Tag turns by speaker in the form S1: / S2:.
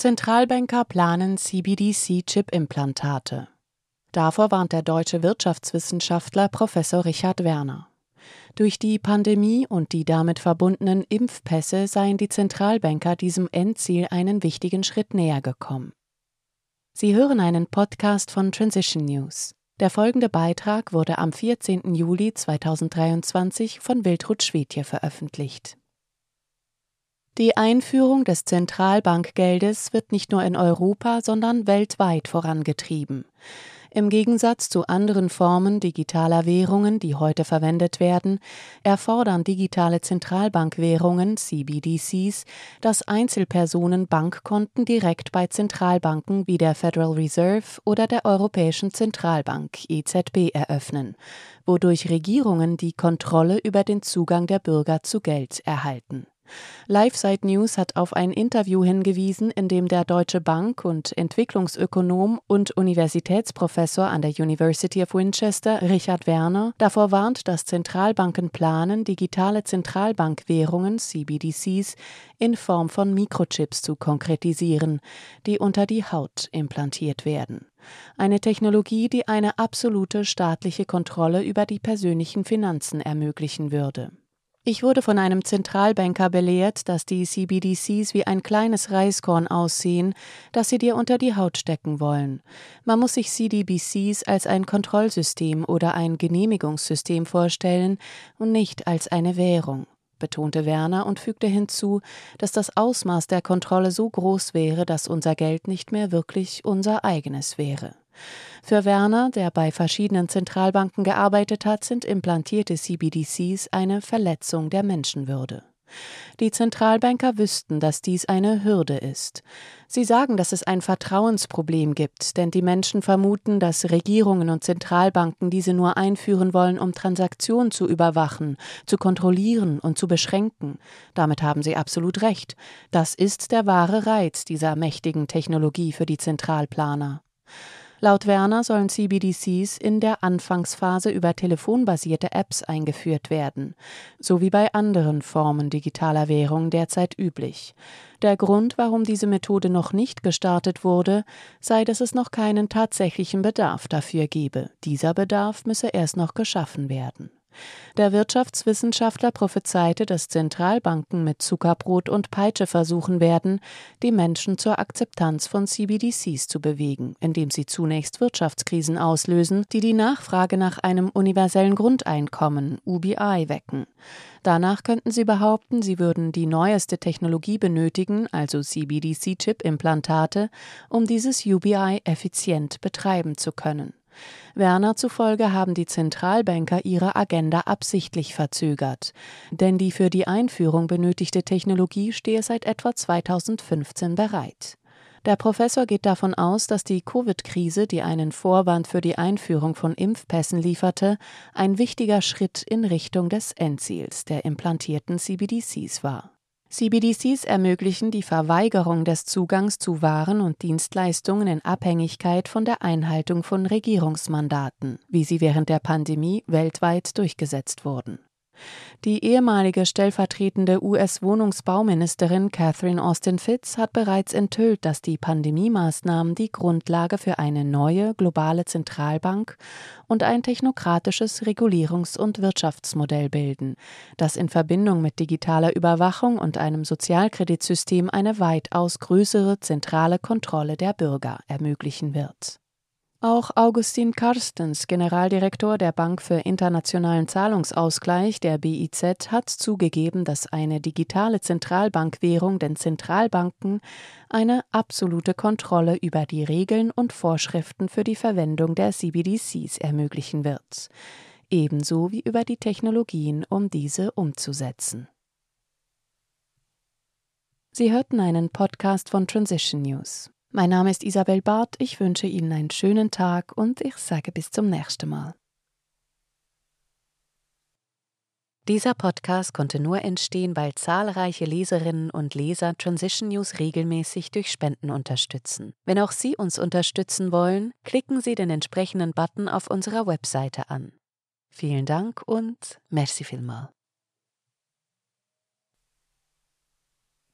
S1: Zentralbanker planen CBDC-Chip-Implantate. Davor warnt der deutsche Wirtschaftswissenschaftler Professor Richard Werner. Durch die Pandemie und die damit verbundenen Impfpässe seien die Zentralbanker diesem Endziel einen wichtigen Schritt näher gekommen. Sie hören einen Podcast von Transition News. Der folgende Beitrag wurde am 14. Juli 2023 von Wiltrud Schwedje veröffentlicht. Die Einführung des Zentralbankgeldes wird nicht nur in Europa, sondern weltweit vorangetrieben. Im Gegensatz zu anderen Formen digitaler Währungen, die heute verwendet werden, erfordern digitale Zentralbankwährungen CBDCs, dass Einzelpersonen Bankkonten direkt bei Zentralbanken wie der Federal Reserve oder der Europäischen Zentralbank EZB eröffnen, wodurch Regierungen die Kontrolle über den Zugang der Bürger zu Geld erhalten. LiveSite News hat auf ein Interview hingewiesen, in dem der Deutsche Bank und Entwicklungsökonom und Universitätsprofessor an der University of Winchester Richard Werner davor warnt, dass Zentralbanken planen, digitale Zentralbankwährungen CBDCs in Form von Mikrochips zu konkretisieren, die unter die Haut implantiert werden. Eine Technologie, die eine absolute staatliche Kontrolle über die persönlichen Finanzen ermöglichen würde. Ich wurde von einem Zentralbanker belehrt, dass die CBDCs wie ein kleines Reiskorn aussehen, das sie dir unter die Haut stecken wollen. Man muss sich CDBCs als ein Kontrollsystem oder ein Genehmigungssystem vorstellen und nicht als eine Währung betonte Werner und fügte hinzu, dass das Ausmaß der Kontrolle so groß wäre, dass unser Geld nicht mehr wirklich unser eigenes wäre. Für Werner, der bei verschiedenen Zentralbanken gearbeitet hat, sind implantierte CBDCs eine Verletzung der Menschenwürde. Die Zentralbanker wüssten, dass dies eine Hürde ist. Sie sagen, dass es ein Vertrauensproblem gibt, denn die Menschen vermuten, dass Regierungen und Zentralbanken diese nur einführen wollen, um Transaktionen zu überwachen, zu kontrollieren und zu beschränken. Damit haben sie absolut recht. Das ist der wahre Reiz dieser mächtigen Technologie für die Zentralplaner. Laut Werner sollen CBDCs in der Anfangsphase über telefonbasierte Apps eingeführt werden, so wie bei anderen Formen digitaler Währung derzeit üblich. Der Grund, warum diese Methode noch nicht gestartet wurde, sei, dass es noch keinen tatsächlichen Bedarf dafür gebe. Dieser Bedarf müsse erst noch geschaffen werden. Der Wirtschaftswissenschaftler prophezeite, dass Zentralbanken mit Zuckerbrot und Peitsche versuchen werden, die Menschen zur Akzeptanz von CBDCs zu bewegen, indem sie zunächst Wirtschaftskrisen auslösen, die die Nachfrage nach einem universellen Grundeinkommen UBI wecken. Danach könnten sie behaupten, sie würden die neueste Technologie benötigen, also CBDC-Chip-Implantate, um dieses UBI effizient betreiben zu können. Werner zufolge haben die Zentralbanker ihre Agenda absichtlich verzögert, denn die für die Einführung benötigte Technologie stehe seit etwa 2015 bereit. Der Professor geht davon aus, dass die Covid-Krise, die einen Vorwand für die Einführung von Impfpässen lieferte, ein wichtiger Schritt in Richtung des Endziels der implantierten CBDCs war. CBDCs ermöglichen die Verweigerung des Zugangs zu Waren und Dienstleistungen in Abhängigkeit von der Einhaltung von Regierungsmandaten, wie sie während der Pandemie weltweit durchgesetzt wurden die ehemalige stellvertretende US-Wohnungsbauministerin Catherine Austin Fitz hat bereits enthüllt, dass die Pandemiemaßnahmen die Grundlage für eine neue globale Zentralbank und ein technokratisches Regulierungs- und Wirtschaftsmodell bilden, das in Verbindung mit digitaler Überwachung und einem Sozialkreditsystem eine weitaus größere zentrale Kontrolle der Bürger ermöglichen wird. Auch Augustin Karstens, Generaldirektor der Bank für internationalen Zahlungsausgleich der BIZ, hat zugegeben, dass eine digitale Zentralbankwährung den Zentralbanken eine absolute Kontrolle über die Regeln und Vorschriften für die Verwendung der CBDCs ermöglichen wird, ebenso wie über die Technologien, um diese umzusetzen. Sie hörten einen Podcast von Transition News. Mein Name ist Isabel Barth, ich wünsche Ihnen einen schönen Tag und ich sage bis zum nächsten Mal. Dieser Podcast konnte nur entstehen, weil zahlreiche Leserinnen und Leser Transition News regelmäßig durch Spenden unterstützen. Wenn auch Sie uns unterstützen wollen, klicken Sie den entsprechenden Button auf unserer Webseite an. Vielen Dank und merci vielmal.